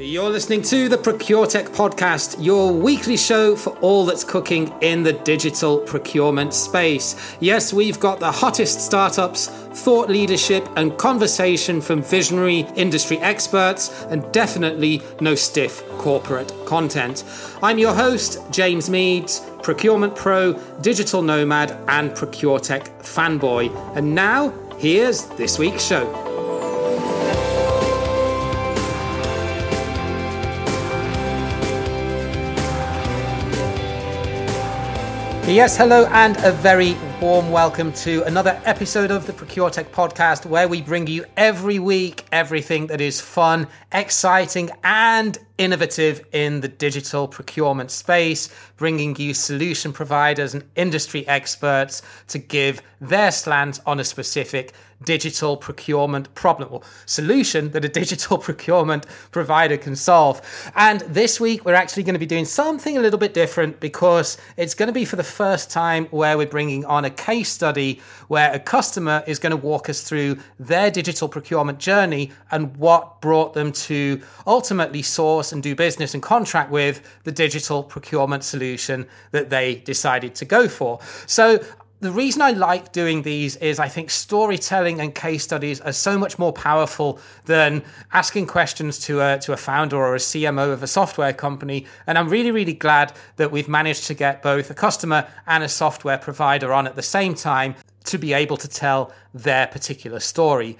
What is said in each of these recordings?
You're listening to the ProcureTech podcast, your weekly show for all that's cooking in the digital procurement space. Yes, we've got the hottest startups, thought leadership, and conversation from visionary industry experts, and definitely no stiff corporate content. I'm your host, James Meads, procurement pro, digital nomad, and ProcureTech fanboy. And now, here's this week's show. Yes, hello, and a very warm welcome to another episode of the ProcureTech podcast, where we bring you every week everything that is fun, exciting, and innovative in the digital procurement space, bringing you solution providers and industry experts to give their slant on a specific digital procurement problem or solution that a digital procurement provider can solve. And this week, we're actually going to be doing something a little bit different because it's going to be for the first time where we're bringing on a case study where a customer is going to walk us through their digital procurement journey and what brought them to ultimately source and do business and contract with the digital procurement solution that they decided to go for. So the reason I like doing these is I think storytelling and case studies are so much more powerful than asking questions to a to a founder or a CMO of a software company. And I'm really really glad that we've managed to get both a customer and a software provider on at the same time to be able to tell their particular story.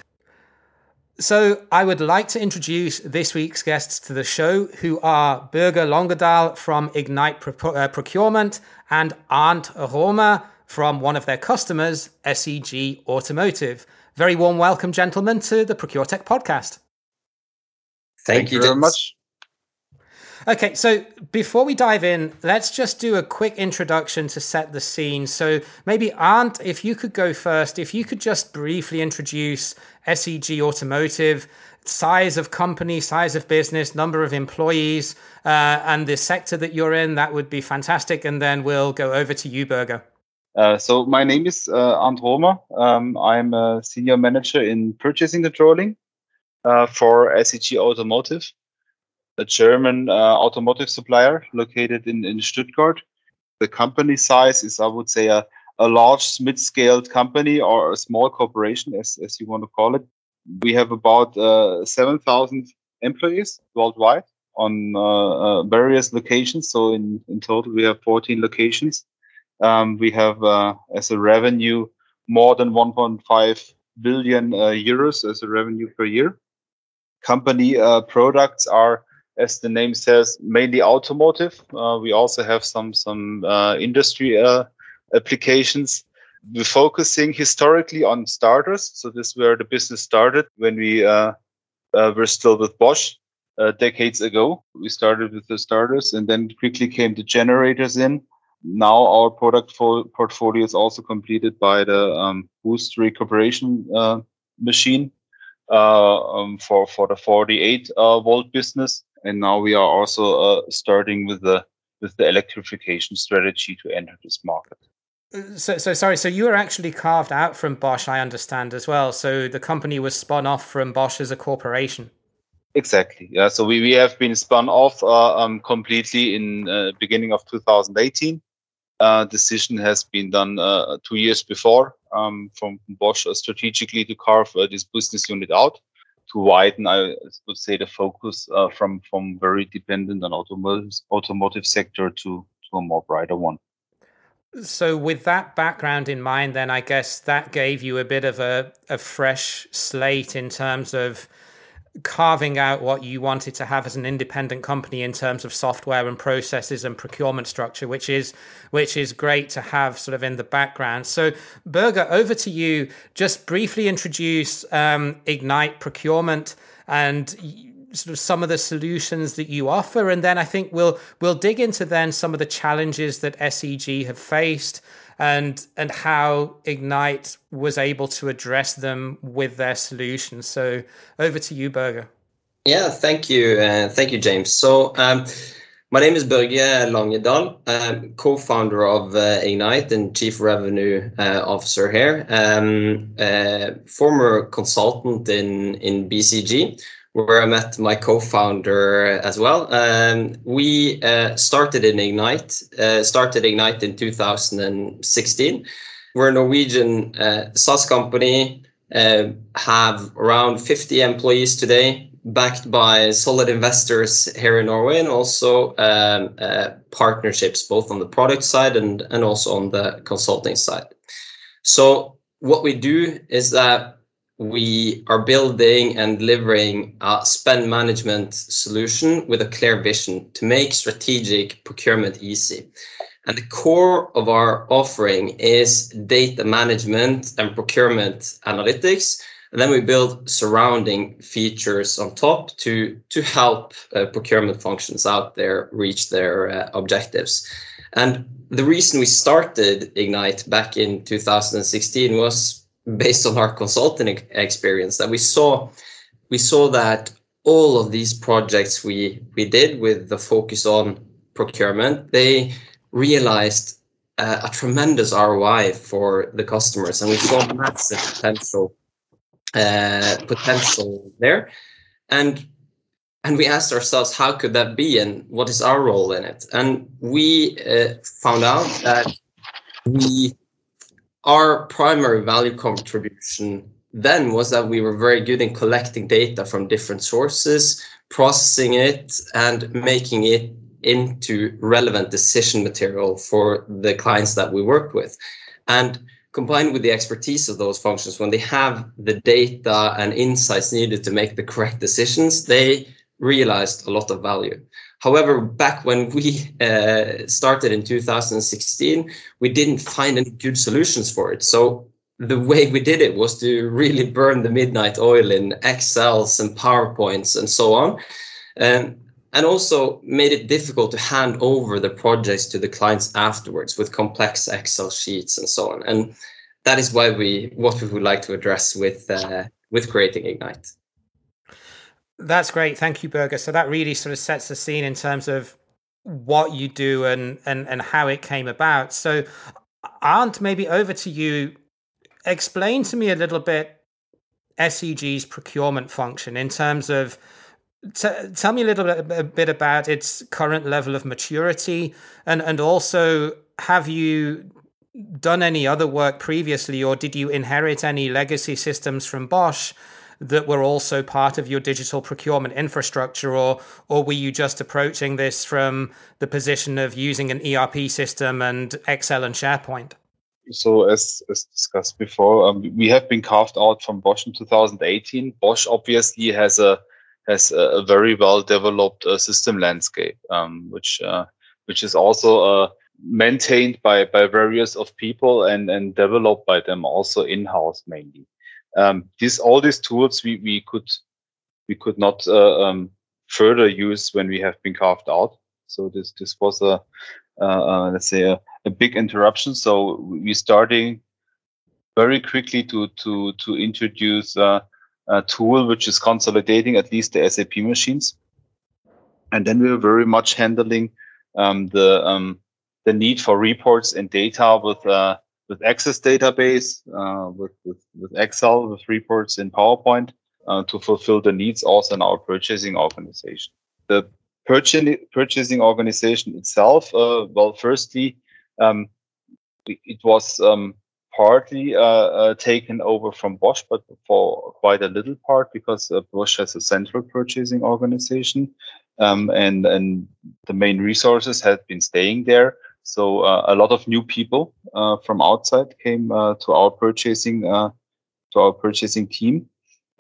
So, I would like to introduce this week's guests to the show, who are Børge Langedal from Ignite Pro- uh, Procurement and Arndt Romer from one of their customers, SEG Automotive. Very warm welcome, gentlemen, to the ProcureTech podcast. Thank, Thank you very much. Okay, so before we dive in, let's just do a quick introduction to set the scene. So maybe Arndt, if you could go first, if you could just briefly introduce SEG Automotive, size of company, size of business, number of employees, uh, and the sector that you're in, that would be fantastic. And then we'll go over to you, Børge. Uh, so my name is uh, Arndt Romer. Um, I'm a senior manager in purchasing controlling uh, for SEG Automotive, a German uh, automotive supplier located in, in Stuttgart. The company size is, I would say, a, a large mid-scaled company or a small corporation, as, as you want to call it. We have about uh, 7,000 employees worldwide on uh, various locations. So in, in total, we have 14 locations um, we have uh, as a revenue more than 1.5 billion uh, euros as a revenue per year. Company uh, products are, as the name says, mainly automotive. Uh, we also have some some uh, industry uh, applications. We're focusing historically on starters. So this is where the business started when we were still with Bosch. decades ago, we started with the starters, and then quickly came the generators in, now our product portfolio is also completed by the um, boost recuperation uh, machine uh, um, for for the 48 uh, volt business, and now we are also uh, starting with the with the electrification strategy to enter this market. So, so sorry. So you were actually carved out from Bosch, I understand as well. So the company was spun off from Bosch as a corporation. Exactly. Yeah. So we, we have been spun off uh, um, completely in uh, beginning of 2018 uh, decision has been done uh, two years before um, from Bosch uh, strategically to carve uh, this business unit out to widen, I would say, the focus uh, from from very dependent on automotive automotive sector to to a more brighter one. So, with that background in mind, then I guess that gave you a bit of a, a fresh slate in terms of carving out what you wanted to have as an independent company in terms of software and processes and procurement structure which is which is great to have sort of in the background. So Børge over to you. Just briefly introduce um, ignite procurement and sort of some of the solutions that you offer and then i think we'll we'll dig into then some of the challenges that seg have faced and and how Ignite was able to address them with their solution. So over to you, Børge. Yeah, thank you, uh, thank you, James. So. Um, my name is Børge Langedal. I'm co-founder of uh, Ignite and chief revenue uh, officer here. Um, uh, former consultant in in BCG, where I met my co-founder as well. Um, we uh, started in Ignite, uh, started Ignite in 2016. We're a Norwegian uh, SaaS company, uh, have around 50 employees today, backed by solid investors here in Norway and also um, uh, partnerships both on the product side and, and also on the consulting side. So what we do is that we are building and delivering a spend management solution with a clear vision to make strategic procurement easy. And the core of our offering is data management and procurement analytics. And then we build surrounding features on top to, to help uh, procurement functions out there reach their uh, objectives. And the reason we started Ignite back in 2016 was based on our consulting experience that we saw we saw that all of these projects we we did with the focus on procurement they realized uh, a tremendous ROI for the customers and we saw massive potential uh, potential there. And and we asked ourselves how could that be and what is our role in it? And we uh, found out that we our primary value contribution then was that we were very good in collecting data from different sources, processing it, and making it into relevant decision material for the clients that we work with. And combined with the expertise of those functions, when they have the data and insights needed to make the correct decisions, they realized a lot of value. However, back when we uh, started in 2016, we didn't find any good solutions for it. So the way we did it was to really burn the midnight oil in Excels and PowerPoints and so on. Um, and also made it difficult to hand over the projects to the clients afterwards with complex Excel sheets and so on. And that is why we what we would like to address with uh, with creating Ignite. That's great. Thank you, Børge. So that really sort of sets the scene in terms of what you do and and and how it came about. So Arndt, maybe over to you. Explain to me a little bit SEG's procurement function in terms of T- tell me a little bit, a bit about its current level of maturity and and also have you done any other work previously or did you inherit any legacy systems from Bosch that were also part of your digital procurement infrastructure, or or were you just approaching this from the position of using an ERP system and Excel and SharePoint? So as, as discussed before, um, we have been carved out from Bosch in 2018. Bosch obviously has a has a, very well developed uh, system landscape, um, which uh, which is also uh, maintained by by various of people and and developed by them also in house mainly um, these all these tools we we could we could not uh, um, further use when we have been carved out. So this this was a uh, uh, let's say a, a, big interruption. So we starting very quickly to to to introduce uh, a tool which is consolidating at least the SAP machines, and then we were very much handling um, the um, the need for reports and data with uh, with Access database, uh, with, with, with Excel, with reports in PowerPoint uh, to fulfill the needs also in our purchasing organization. The purchasing purchasing organization itself, uh, well, firstly, um, it was um, partly uh, uh, taken over from Bosch, but for quite a little part because uh, Bosch has a central purchasing organization, um, and and the main resources had been staying there. So uh, a lot of new people uh, from outside came uh, to our purchasing uh, to our purchasing team.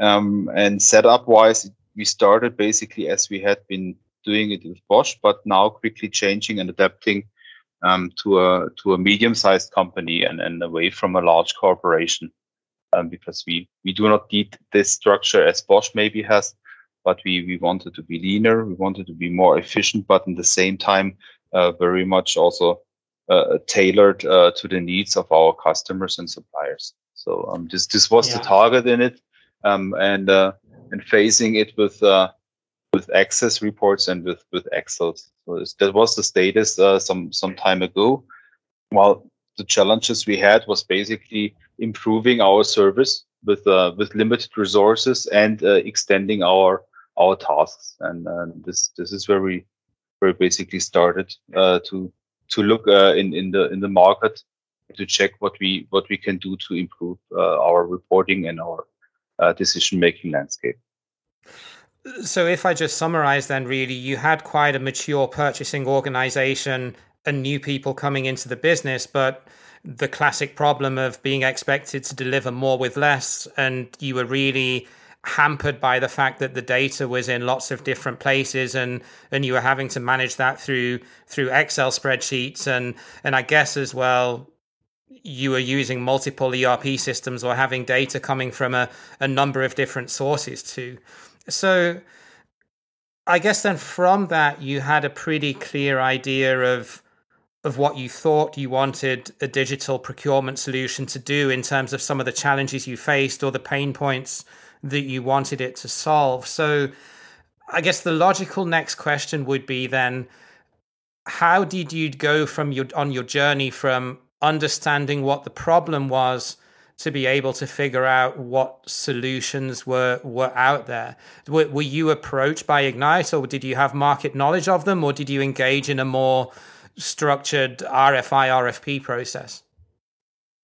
Um, and setup wise, we started basically as we had been doing it with Bosch, but now quickly changing and adapting um, to a to a medium sized company and, and away from a large corporation. Um, because we we do not need this structure as Bosch maybe has, but we we wanted to be leaner, we wanted to be more efficient, but in the same time very much also uh, tailored uh, to the needs of our customers and suppliers. So um, this this was yeah. the target in it, um, and and facing it with with access reports and with with Excel. So that was the status uh, some some time ago. While the challenges we had was basically improving our service with uh, with limited resources and uh, extending our our tasks. And uh, this this is where we where we basically started uh, to to look uh, in in the in the market to check what we what we can do to improve uh, our reporting and our uh, decision making landscape. So, if I just summarize, then really, you had quite a mature purchasing organization and new people coming into the business, but the classic problem of being expected to deliver more with less, and you were really hampered by the fact that the data was in lots of different places and and you were having to manage that through through Excel spreadsheets and and I guess as well you were using multiple ERP systems or having data coming from a, a number of different sources too. So I guess then from that you had a pretty clear idea of of what you thought you wanted a digital procurement solution to do in terms of some of the challenges you faced or the pain points that you wanted it to solve. So I guess the logical next question would be then how did you go from your on your journey from understanding what the problem was to be able to figure out what solutions were were out there were, were you approached by ignite or did you have market knowledge of them or did you engage in a more structured rfi rfp process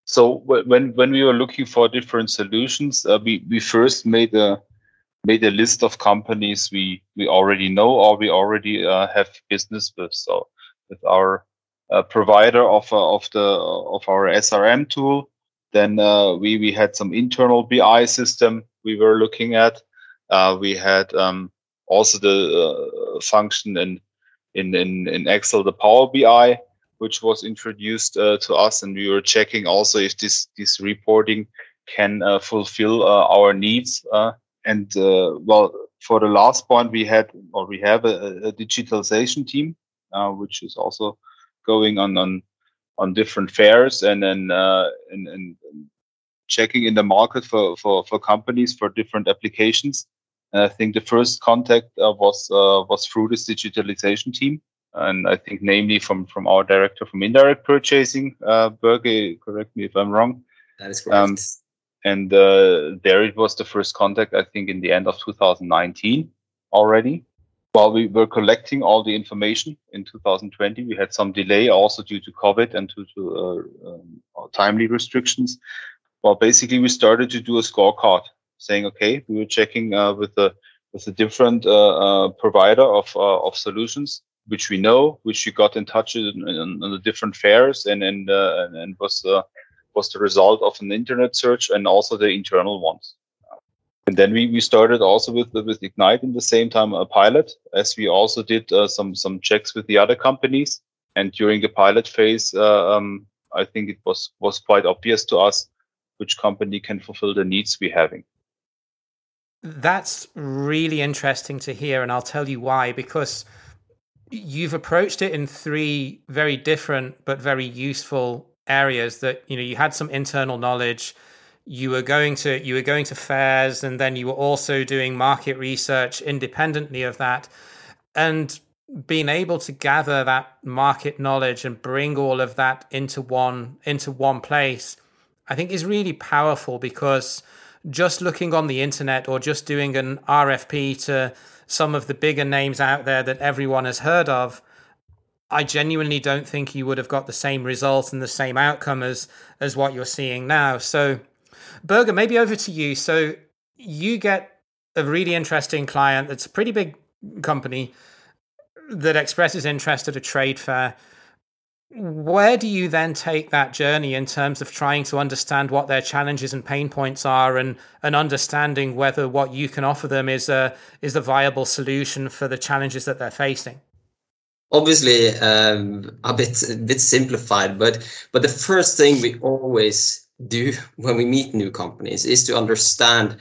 so when when we were looking for different solutions, uh, we we first made a made a list of companies we we already know or we already uh, have business with. So with our uh, provider of uh, of the of our SRM tool, then uh, we we had some internal BI system we were looking at. Uh, we had um, also the function in in in in Excel, the Power BI which was introduced uh, to us, and we were checking also if this this reporting can uh, fulfill uh, our needs. Uh, and uh, well, for the last point, we had or we have a, a digitalization team, uh, which is also going on on on different fairs and then and, and checking in the market for for for companies for different applications. And I think the first contact was was through this digitalization team and I think namely from from our director from indirect purchasing, uh, Børge, correct me if I'm wrong. That is correct. Um, and uh, there it was the first contact, I think, in the end of 2019 already. While we were collecting all the information in 2020, we had some delay also due to COVID and due to uh, um, timely restrictions. Well, basically, we started to do a scorecard saying, okay, we were checking uh, with the with a different uh, uh, provider of of solutions which we know, which you got in touch in the different fairs, and and uh, and was uh, was the result of an internet search and also the internal ones. And then we, we started also with with Ignite in the same time a pilot, as we also did uh, some some checks with the other companies. And during the pilot phase, uh, um, I think it was was quite obvious to us which company can fulfill the needs we're having. That's really interesting to hear, and I'll tell you why. Because you've approached it in three very different but very useful areas that you know you had some internal knowledge you were going to you were going to fairs and then you were also doing market research independently of that. And being able to gather that market knowledge and bring all of that into one into one place i think is really powerful because just looking on the internet or just doing an rfp to some of the bigger names out there that everyone has heard of, I genuinely don't think you would have got the same result and the same outcome as as what you're seeing now. So, Børge, maybe over to you. So, you get a really interesting client that's a pretty big company that expresses interest at a trade fair where do you then take that journey in terms of trying to understand what their challenges and pain points are and and understanding whether what you can offer them is a is a viable solution for the challenges that they're facing? Obviously um, a bit a bit simplified but but the first thing we always do when we meet new companies is to understand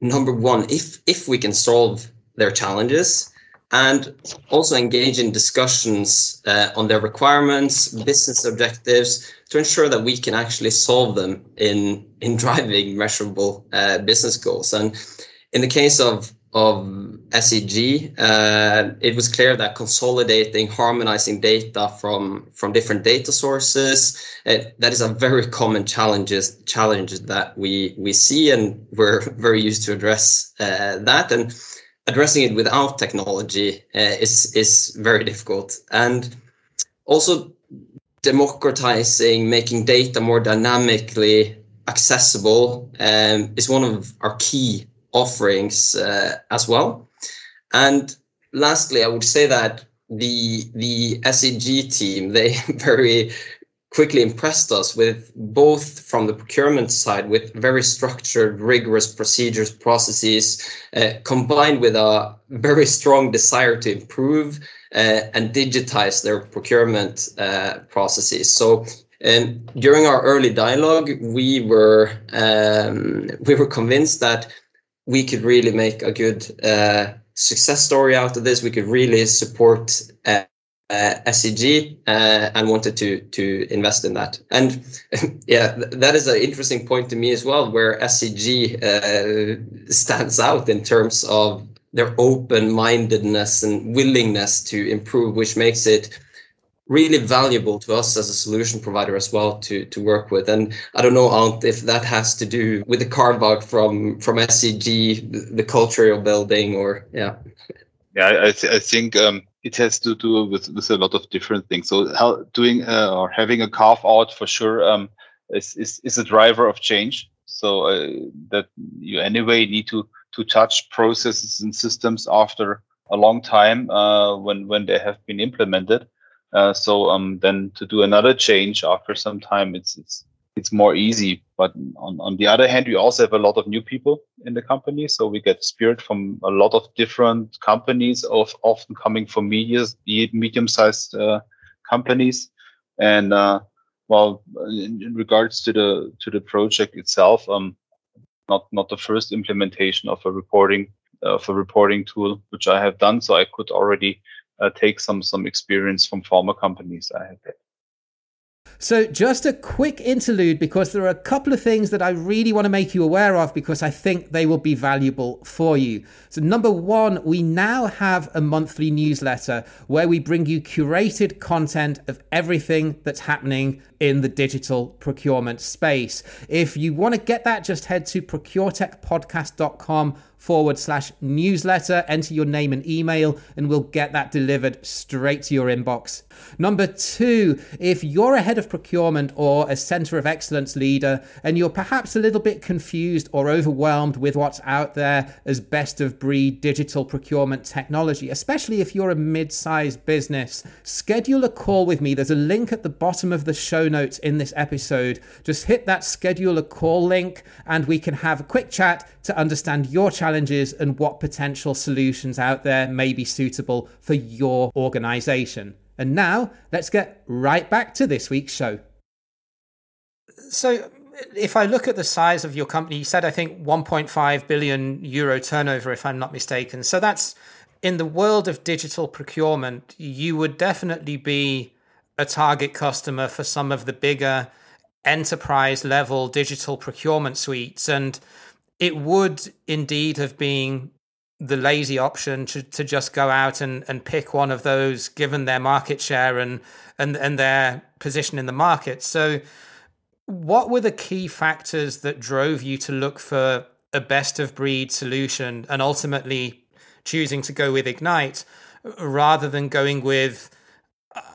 number one if if we can solve their challenges and also engage in discussions uh, on their requirements, business objectives, to ensure that we can actually solve them in in driving measurable uh, business goals. And in the case of of SEG, uh, it was clear that consolidating, harmonizing data from from different data sources uh, that is a very common challenges challenges that we we see, and we're very used to address uh, that and addressing it without technology uh, is is very difficult. And also democratizing, making data more dynamically accessible um, is one of our key offerings uh, as well. And lastly, I would say that the the SEG team they very quickly impressed us with both from the procurement side with very structured rigorous procedures processes uh, combined with a very strong desire to improve uh, and digitize their procurement uh, processes. So and during our early dialogue we were um, we were convinced that we could really make a good uh, success story out of this. We could really support uh, uh, SEG uh, and wanted to to invest in that. And yeah, th- that is an interesting point to me as well, where SEG uh, stands out in terms of their open-mindedness and willingness to improve, which makes it really valuable to us as a solution provider as well to to work with. And I don't know, Arndt, if that has to do with the carve out from from SEG, the, the culture you're building, or yeah. Yeah, I, th- I think um, it has to do with, with a lot of different things. So how doing uh, or having a carve out for sure um, is, is, is a driver of change. So uh, that you anyway need to to touch processes and systems after a long time uh, when when they have been implemented. Uh, so um, then to do another change after some time, it's it's it's more easy. But on, on the other hand, we also have a lot of new people in the company. So we get spirit from a lot of different companies, of often coming from medias, medium sized uh, companies. And, uh, well, in, in, regards to the, to the project itself, um, not, not the first implementation of a reporting, uh, of a reporting tool, which I have done. So I could already uh, take some, some experience from former companies I had. So, just a quick interlude because there are a couple of things that I really want to make you aware of because I think they will be valuable for you. So, number one, we now have a monthly newsletter where we bring you curated content of everything that's happening in the digital procurement space. If you want to get that, just head to procuretechpodcast.com forward slash newsletter, enter your name and email, and we'll get that delivered straight to your inbox. Number two, if you're a head of procurement or a center of excellence leader, and you're perhaps a little bit confused or overwhelmed with what's out there as best of breed digital procurement technology, especially if you're a mid sized business, schedule a call with me. There's a link at the bottom of the show notes in this episode. Just hit that schedule a call link, and we can have a quick chat to understand your challenges and what potential solutions out there may be suitable for your organization. And now let's get right back to this week's show. So, if I look at the size of your company, you said I think 1.5 billion euro turnover, if I'm not mistaken. So, that's in the world of digital procurement, you would definitely be a target customer for some of the bigger enterprise level digital procurement suites. And it would indeed have been the lazy option to, to just go out and, and pick one of those given their market share and, and and their position in the market. So what were the key factors that drove you to look for a best of breed solution and ultimately choosing to go with Ignite rather than going with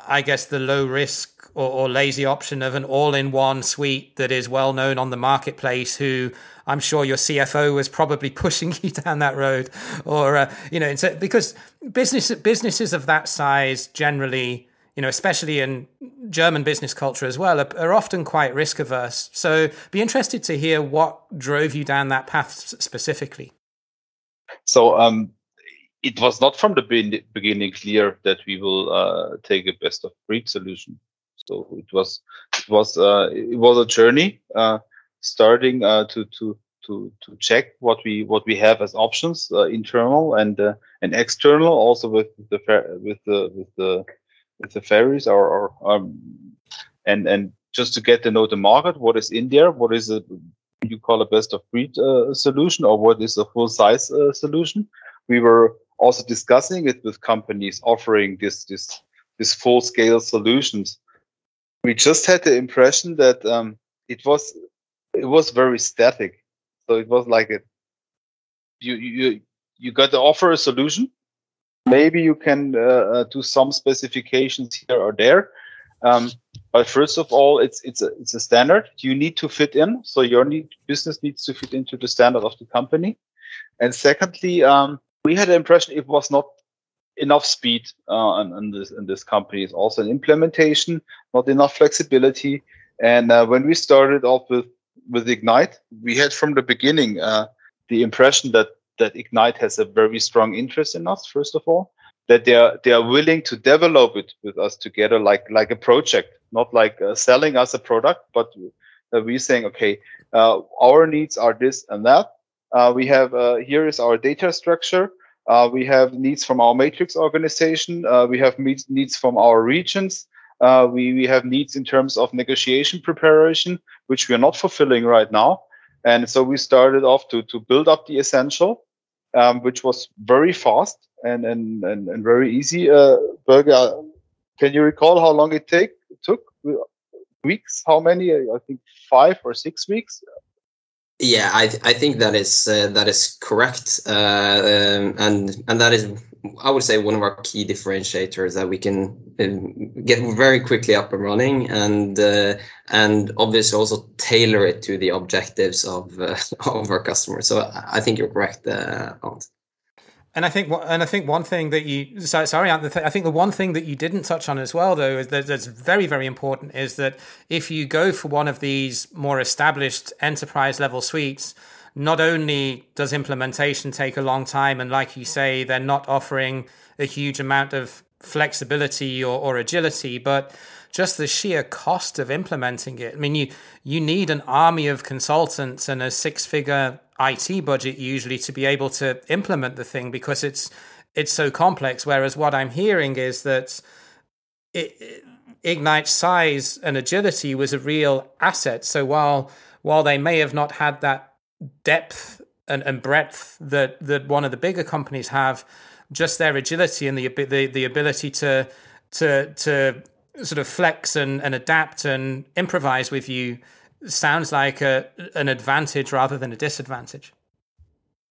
I guess the low risk or, or lazy option of an all in one suite that is well known on the marketplace who I'm sure your CFO was probably pushing you down that road, or uh, you know, because business businesses of that size generally, you know, especially in German business culture as well, are, are often quite risk averse. So, be interested to hear what drove you down that path specifically. So, um, it was not from the beginning clear that we will uh, take a best of breed solution. So it was it was uh, it was a journey. Uh, starting uh, to to to to check what we what we have as options uh, internal and uh, and external also with the with the with the with the ferries or, or um, and and just to get to know the market what is in there what is it you call a best of breed uh, solution or what is a full size solution we were also discussing it with companies offering this this this full scale solutions we just had the impression that um, it was it was very static. So it was like a you you you got to offer a solution. Maybe you can uh, uh, do some specifications here or there. Um, but first of all, it's it's a it's a standard. You need to fit in. So your need, business needs to fit into the standard of the company. And secondly, um, we had the impression it was not enough speed uh, in, this in this company. is also an implementation, not enough flexibility. And uh, when we started off with with Ignite, we had from the beginning uh, the impression that that Ignite has a very strong interest in us. First of all, that they are they are willing to develop it with us together, like like a project, not like uh, selling us a product, but we're saying, okay, uh, our needs are this and that. Uh, we have uh, here is our data structure. Uh, we have needs from our matrix organization. we have needs from our regions. we we have needs in terms of negotiation preparation, which we are not fulfilling right now. And so we started off to to build up the essential, um, which was very fast and and and, and very easy. Uh, Børge, can you recall how long it take it took? Weeks? How many? I think five or six weeks. Yeah, I I think that is uh, that is correct, uh, um, and and that is I would say one of our key differentiators that we can uh, get very quickly up and running, and uh, and obviously also tailor it to the objectives of uh, of our customers. So I think you're correct, uh, And I think, and I think one thing that you, sorry, I think the one thing that you didn't touch on as well, though, is that that's very, very important, is that if you go for one of these more established enterprise level suites, not only does implementation take a long time, and like you say, they're not offering a huge amount of flexibility or, or agility, but just the sheer cost of implementing it. I mean, you you need an army of consultants and a six figure IT budget usually to be able to implement the thing because it's it's so complex. Whereas what I'm hearing is that it, Ignite's size and agility was a real asset. So while while they may have not had that depth and, and breadth that that one of the bigger companies have, just their agility and the the, the ability to to to sort of flex and, and adapt and improvise with you sounds like a, an advantage rather than a disadvantage.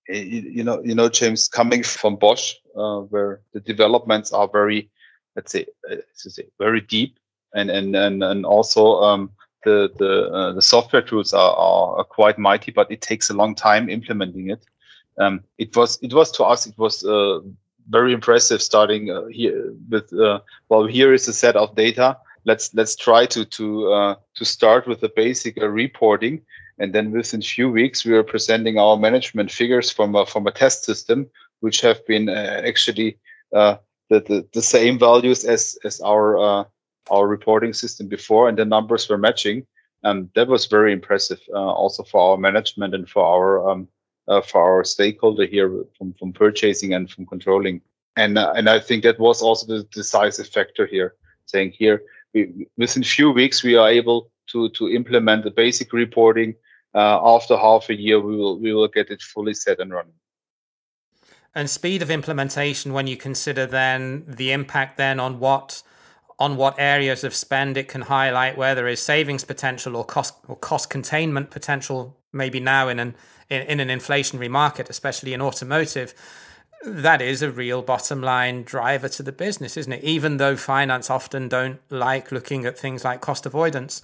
You know, you know, James, coming from Bosch, uh, where the developments are very, let's say, let's say, very deep, and and and and also um, the the uh, the software tools are, are, quite mighty, but it takes a long time implementing it. Um, it was it was to us it was uh, very impressive starting uh, here with uh, well here is a set of data. Let's let's try to to uh, to start with the basic uh, reporting, and then within few weeks we are presenting our management figures from a, from a test system, which have been actually the, the the same values as as our our reporting system before, and the numbers were matching. And that was very impressive, uh, also for our management and for our um, uh, for our stakeholder here from, from purchasing and from controlling. And uh, and I think that was also the decisive factor here, saying here we, within few weeks we are able to to implement the basic reporting. Uh, after half a year, we will we will get it fully set and running and speed of implementation when you consider then the impact then on what on what areas of spend it can highlight, where there is savings potential or cost or cost containment potential, maybe now in an in, in an inflationary market, especially in automotive. That is a real bottom line driver to the business, isn't it? Even though finance often don't like looking at things like cost avoidance,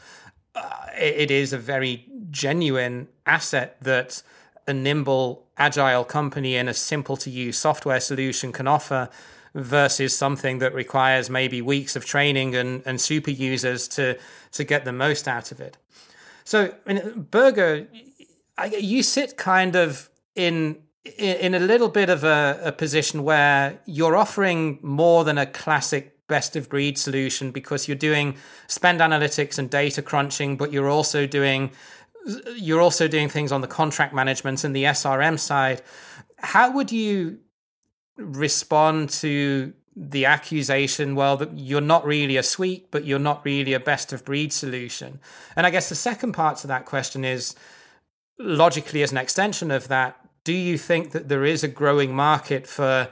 uh, it, is a very genuine asset that a nimble, agile company in a simple to use software solution can offer versus something that requires maybe weeks of training and, and super users to to get the most out of it. So, I Børge, you sit kind of in in a little bit of a, a position where you're offering more than a classic best of breed solution because you're doing spend analytics and data crunching, but you're also doing you're also doing things on the contract management and the SRM side. How would you respond to the accusation, well, that you're not really a suite, but you're not really a best of breed solution. And I guess the second part to that question is logically, as an extension of that, do you think that there is a growing market for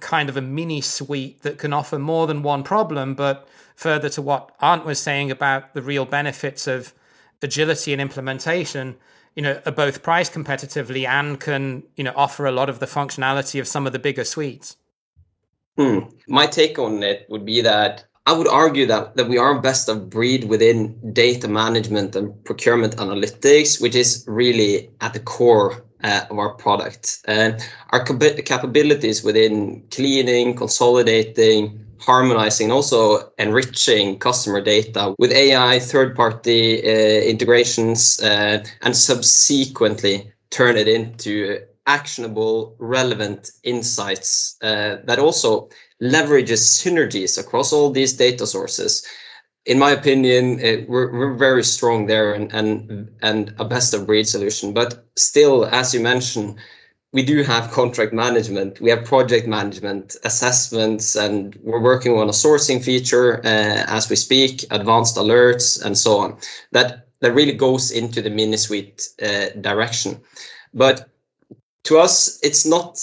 kind of a mini suite that can offer more than one problem, but further to what Arndt was saying about the real benefits of agility and implementation? you know are both priced competitively and can you know offer a lot of the functionality of some of the bigger suites hmm. my take on it would be that I would argue that, that we are best of breed within data management and procurement analytics, which is really at the core uh, of our product. And our cap- capabilities within cleaning, consolidating, harmonizing, also enriching customer data with AI, third-party uh, integrations, uh, and subsequently turn it into actionable, relevant insights uh, that also leverages synergies across all these data sources. In my opinion, it, we're, we're very strong there and, and, and a best of breed solution. But still, as you mentioned, we do have contract management, we have project management, assessments, and we're working on a sourcing feature uh, as we speak, advanced alerts, and so on. That that really goes into the mini suite uh, direction. But to us, it's not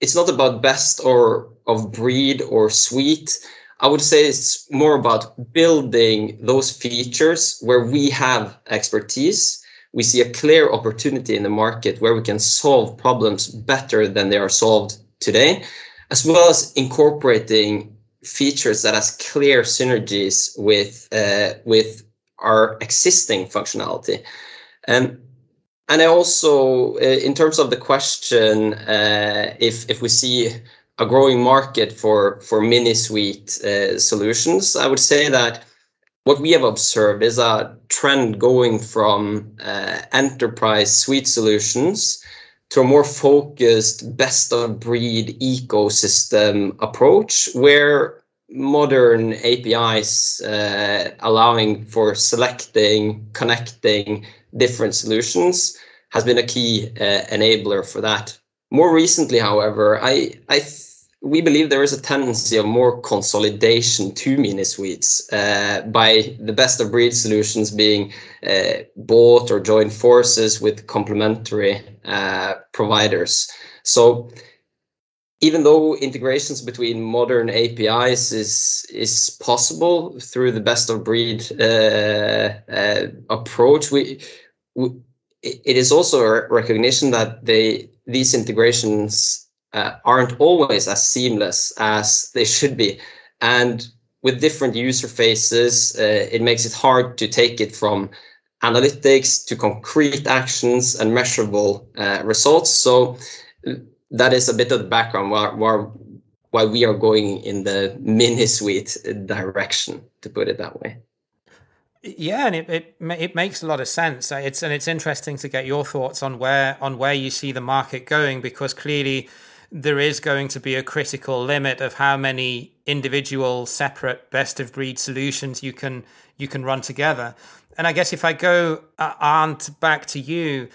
it's not about best or of breed or suite. I would say it's more about building those features where we have expertise. We see a clear opportunity in the market where we can solve problems better than they are solved today, as well as incorporating features that has clear synergies with uh, with our existing functionality. And and I also, uh, in terms of the question, uh, if if we see a growing market for for mini suite uh, solutions, I would say that what we have observed is a trend going from uh, enterprise suite solutions to a more focused best of breed ecosystem approach where modern APIs uh, allowing for selecting, connecting different solutions has been a key uh, enabler for that. More recently, however, I, I we believe there is a tendency of more consolidation to mini suites uh, by the best of breed solutions being uh, bought or joined forces with complementary uh, providers. So even though integrations between modern APIs is is possible through the best of breed uh, uh, approach, we, we, it is also a recognition that they these integrations uh, aren't always as seamless as they should be, and with different user faces, uh, it makes it hard to take it from analytics to concrete actions and measurable uh, results. So that is a bit of the background why, why, why we are going in the mini suite direction, to put it that way. Yeah, and it, it it makes a lot of sense. It's and it's interesting to get your thoughts on where on where you see the market going because clearly there is going to be a critical limit of how many individual separate best of breed solutions you can you can run together. And I guess if I go uh, Arndt back to you,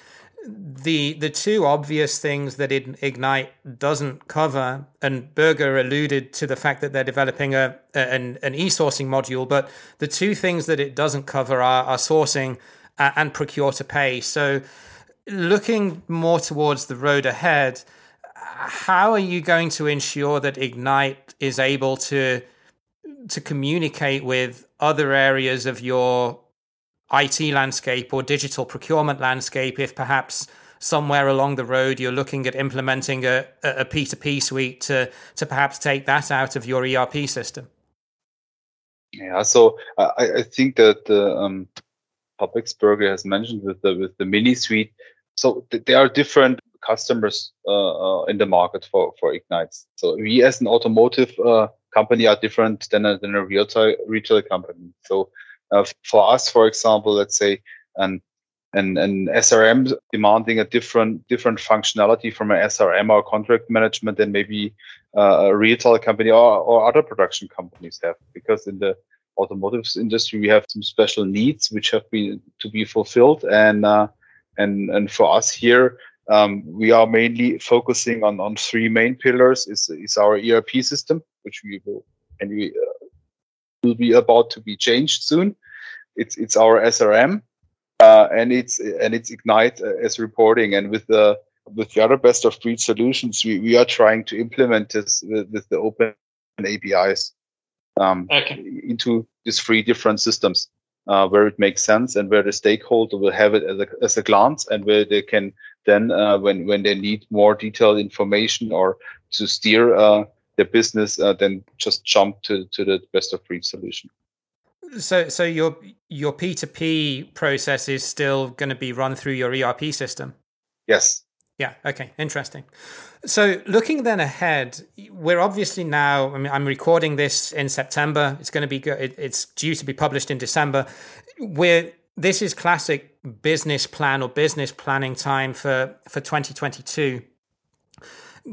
the the two obvious things that Ignite doesn't cover, and Børge alluded to the fact that they're developing a, an, an e-sourcing module, but the two things that it doesn't cover are, are sourcing and procure to pay. So, looking more towards the road ahead, how are you going to ensure that Ignite is able to to communicate with other areas of your IT landscape or digital procurement landscape if perhaps somewhere along the road you're looking at implementing a, a P2P suite to, to perhaps take that out of your ERP system? Yeah, so I, I think that the um, Børge has mentioned with the with the mini suite, so th- there are different customers uh, uh, in the market for for Ignites. So we as an automotive uh, company are different than a, than a retail retail company. So for us, for example, let's say an an, an SRM demanding a different different functionality from an SRM or contract management than maybe uh, a retail company or, or other production companies have, because in the automotive industry we have some special needs which have been to be fulfilled, and uh, and and for us here. Um, we are mainly focusing on, on three main pillars. Is is our ERP system, which we will and we uh, will be about to be changed soon. It's it's our SRM, uh, and it's and it's Ignite uh, as reporting. And with the with the other best of breed solutions, we, we are trying to implement this with, with the open APIs um, okay. into these three different systems. uh, where it makes sense and where the stakeholder will have it as a, as a glance and where they can then uh, when when they need more detailed information or to steer uh, their business uh, then just jump to, to the best of breed solution. So so your your p2p process is still going to be run through your erp system? Yes. Yeah okay interesting. So looking then ahead we're obviously now i mean i'm recording this in september. It's going to be good it's due to be published in december. We're this is classic business plan or business planning time for for 2022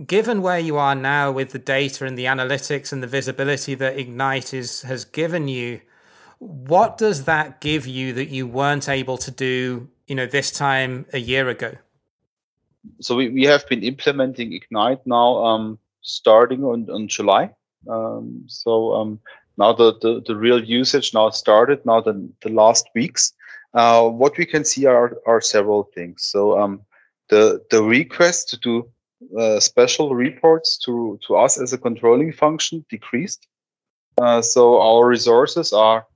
given where you are now with the data and the analytics and the visibility that ignite is has given you what does that give you that you weren't able to do you know this time a year ago? So we, we have been implementing ignite now um, starting on, on july. Um, so um, now the, the, the real usage now started now the, the last weeks uh, what we can see are, are several things so um, the the request to do uh, special reports to, to us as a controlling function decreased. Uh, so our resources are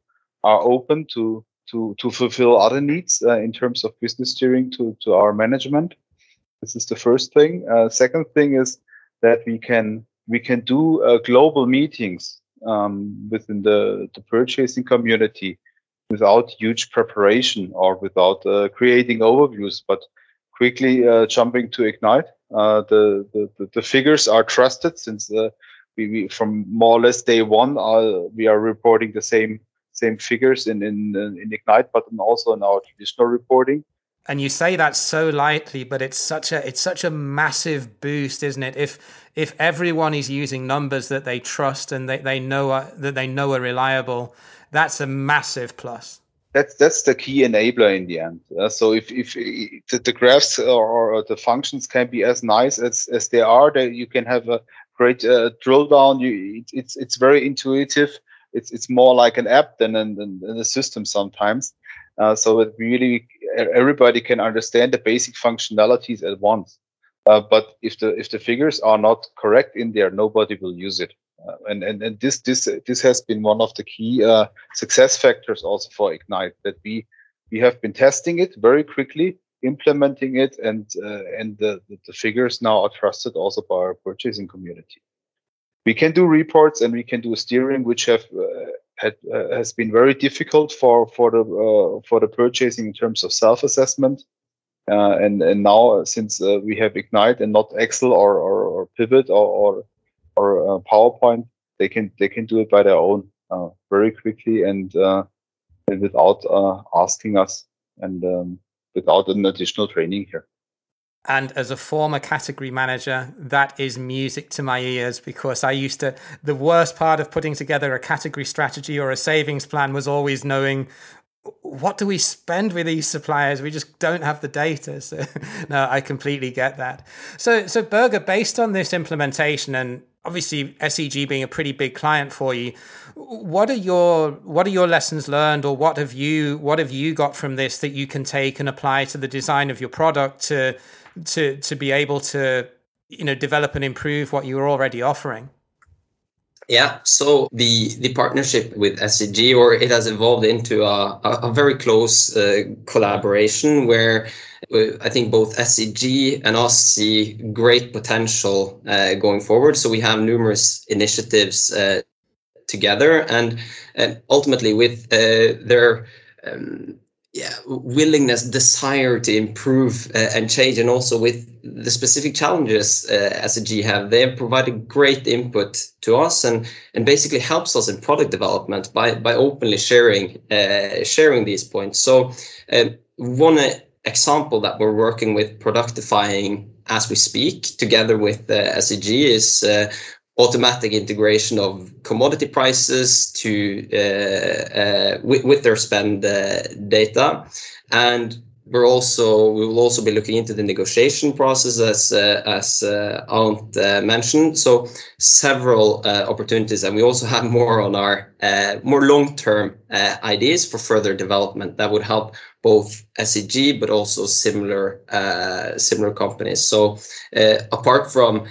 are open to to to fulfill other needs uh, in terms of business steering to to our management. This is the first thing. Uh, second thing is that we can we can do global meetings um, within the the purchasing community without huge preparation or without uh, creating overviews, but quickly jumping to Ignite uh, the, the, the figures are trusted since uh, we, we, from more or less day one uh, we are reporting the same same figures in in, in Ignite, but also in our traditional reporting. And you say that so lightly, but it's such a it's such a massive boost, isn't it? If if everyone is using numbers that they trust and they, they know are, that they know are reliable, that's a massive plus that's that's the key enabler in the end. So if if the, the graphs or, or, the functions can be as nice as as they are, that you can have a great uh, drill down. You it, it's it's very intuitive. It's it's more like an app than an, than a system sometimes. Uh, so it really everybody can understand the basic functionalities at once. Uh, but if the if the figures are not correct in there, nobody will use it. Uh, and, and and this this this has been one of the key uh, success factors also for Ignite that we we have been testing it very quickly, implementing it, and uh, and the, the figures now are trusted also by our purchasing community. We can do reports and we can do steering, which have uh, had, uh, has been very difficult for for the uh, for the purchasing in terms of self assessment. and and now since we have Ignite and not Excel or or, or Pivot or, or or uh, PowerPoint, they can they can do it by their own uh, very quickly and, uh, without asking us and um, without an additional training here. And as a former category manager, that is music to my ears because I used to. The worst part of putting together a category strategy or a savings plan was always knowing what do we spend with these suppliers? We just don't have the data. So, no, I completely get that. So, so Børge, based on this implementation and obviously SEG being a pretty big client for you, what are your what are your lessons learned, or what have you what have you got from this that you can take and apply to the design of your product to to to be able to you know develop and improve what you're already offering? Yeah, so the the partnership with SEG, or it has evolved into a, a, very close uh, collaboration where I think both SEG and us see great potential uh, going forward. So we have numerous initiatives uh, together, and, and ultimately with uh, their um, yeah willingness desire to improve uh, and change and also with the specific challenges uh, have. They have provided great input to us and and basically helps us in product development by by openly sharing uh, sharing these points. So uh, one example that we're working with productifying as we speak together with uh, is uh, automatic integration of commodity prices to uh, uh, with, with, their spend uh, data. And we're also we will also be looking into the negotiation process as uh, as uh, Arndt uh, mentioned. So several opportunities and we also have more on our more long-term ideas for further development that would help both SEG but also similar similar companies. So apart from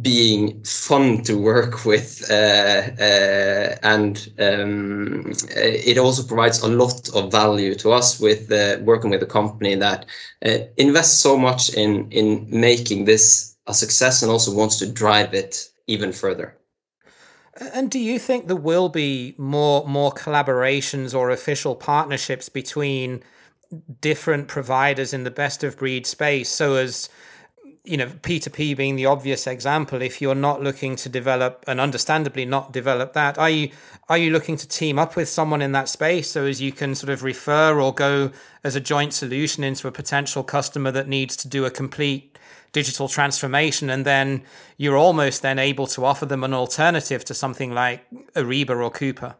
being fun to work with, uh, uh, and um, it also provides a lot of value to us with uh, working with a company that uh, invests so much in in making this a success and also wants to drive it even further. And do you think there will be more more collaborations or official partnerships between different providers in the best of breed space so as you know, P2P being the obvious example, if you're not looking to develop and understandably not develop that, are you are you looking to team up with someone in that space so as you can sort of refer or go as a joint solution into a potential customer that needs to do a complete digital transformation and then you're almost then able to offer them an alternative to something like Ariba or Coupa?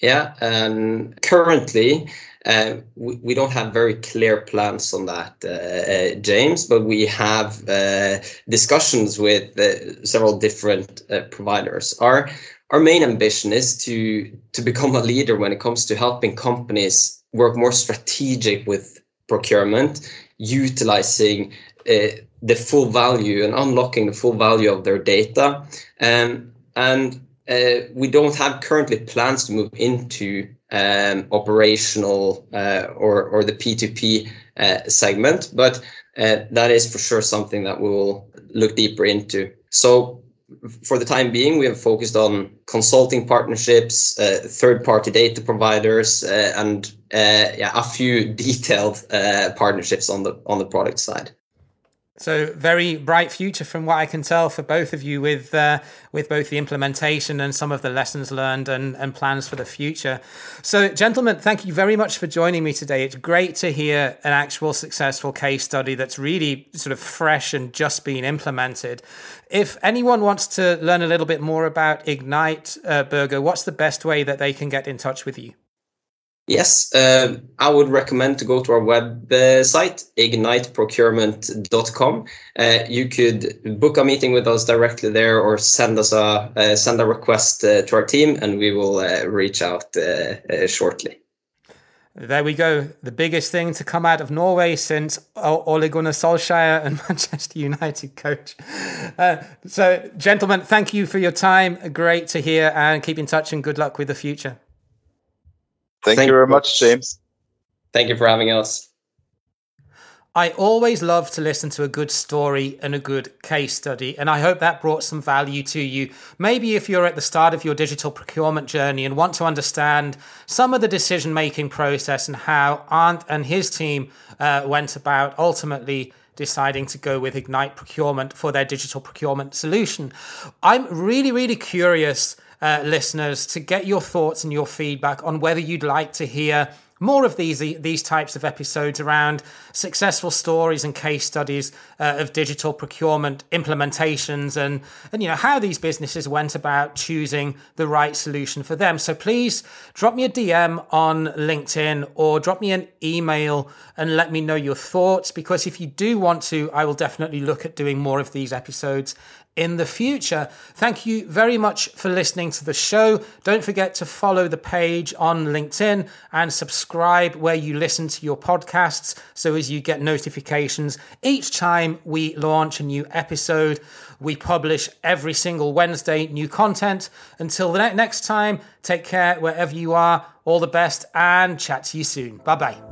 Yeah, um, currently uh, we, we, don't have very clear plans on that, uh, uh, James, but we have uh, discussions with uh, several different uh, providers. Our our main ambition is to to become a leader when it comes to helping companies work more strategic with procurement, utilizing the full value and unlocking the full value of their data, um, and we don't have currently plans to move into um, operational uh, or or the P2P uh, segment, but uh, that is for sure something that we will look deeper into. So. For the time being, we have focused on consulting partnerships, uh, third-party data providers, uh, and uh, yeah, a few detailed partnerships on the on the product side. So very bright future from what I can tell for both of you with uh, with both the implementation and some of the lessons learned and, and plans for the future. So gentlemen, thank you very much for joining me today. It's great to hear an actual successful case study that's really sort of fresh and just being implemented. If anyone wants to learn a little bit more about Ignite, uh, Børge, what's the best way that they can get in touch with you? Yes, uh, I would recommend to go to our website, uh, igniteprocurement.com. Uh, you could book a meeting with us directly there or send us a uh, send a request uh, to our team and we will uh, reach out shortly. There we go. The biggest thing to come out of Norway since Ole Gunnar Solskjaer and Manchester United coach. so, gentlemen, thank you for your time. Great to hear and keep in touch and good luck with the future. Thank, Thank you very much, James. Thank you for having us. I always love to listen to a good story and a good case study, and I hope that brought some value to you. Maybe if you're at the start of your digital procurement journey and want to understand some of the decision making process and how Arndt and his team uh, went about ultimately deciding to go with Ignite Procurement for their digital procurement solution. I'm really, really curious uh, listeners to get your thoughts and your feedback on whether you'd like to hear more of these these types of episodes around successful stories and case studies uh, of digital procurement implementations and and you know how these businesses went about choosing the right solution for them. So please drop me a dm on linkedin or drop me an email and let me know your thoughts because if you do want to i will definitely look at doing more of these episodes in the future. Thank you very much for listening to the show. Don't forget to follow the page on LinkedIn and subscribe where you listen to your podcasts so as you get notifications each time we launch a new episode. We publish every single Wednesday new content. Until the next time, take care wherever you are. All the best and chat to you soon. Bye bye.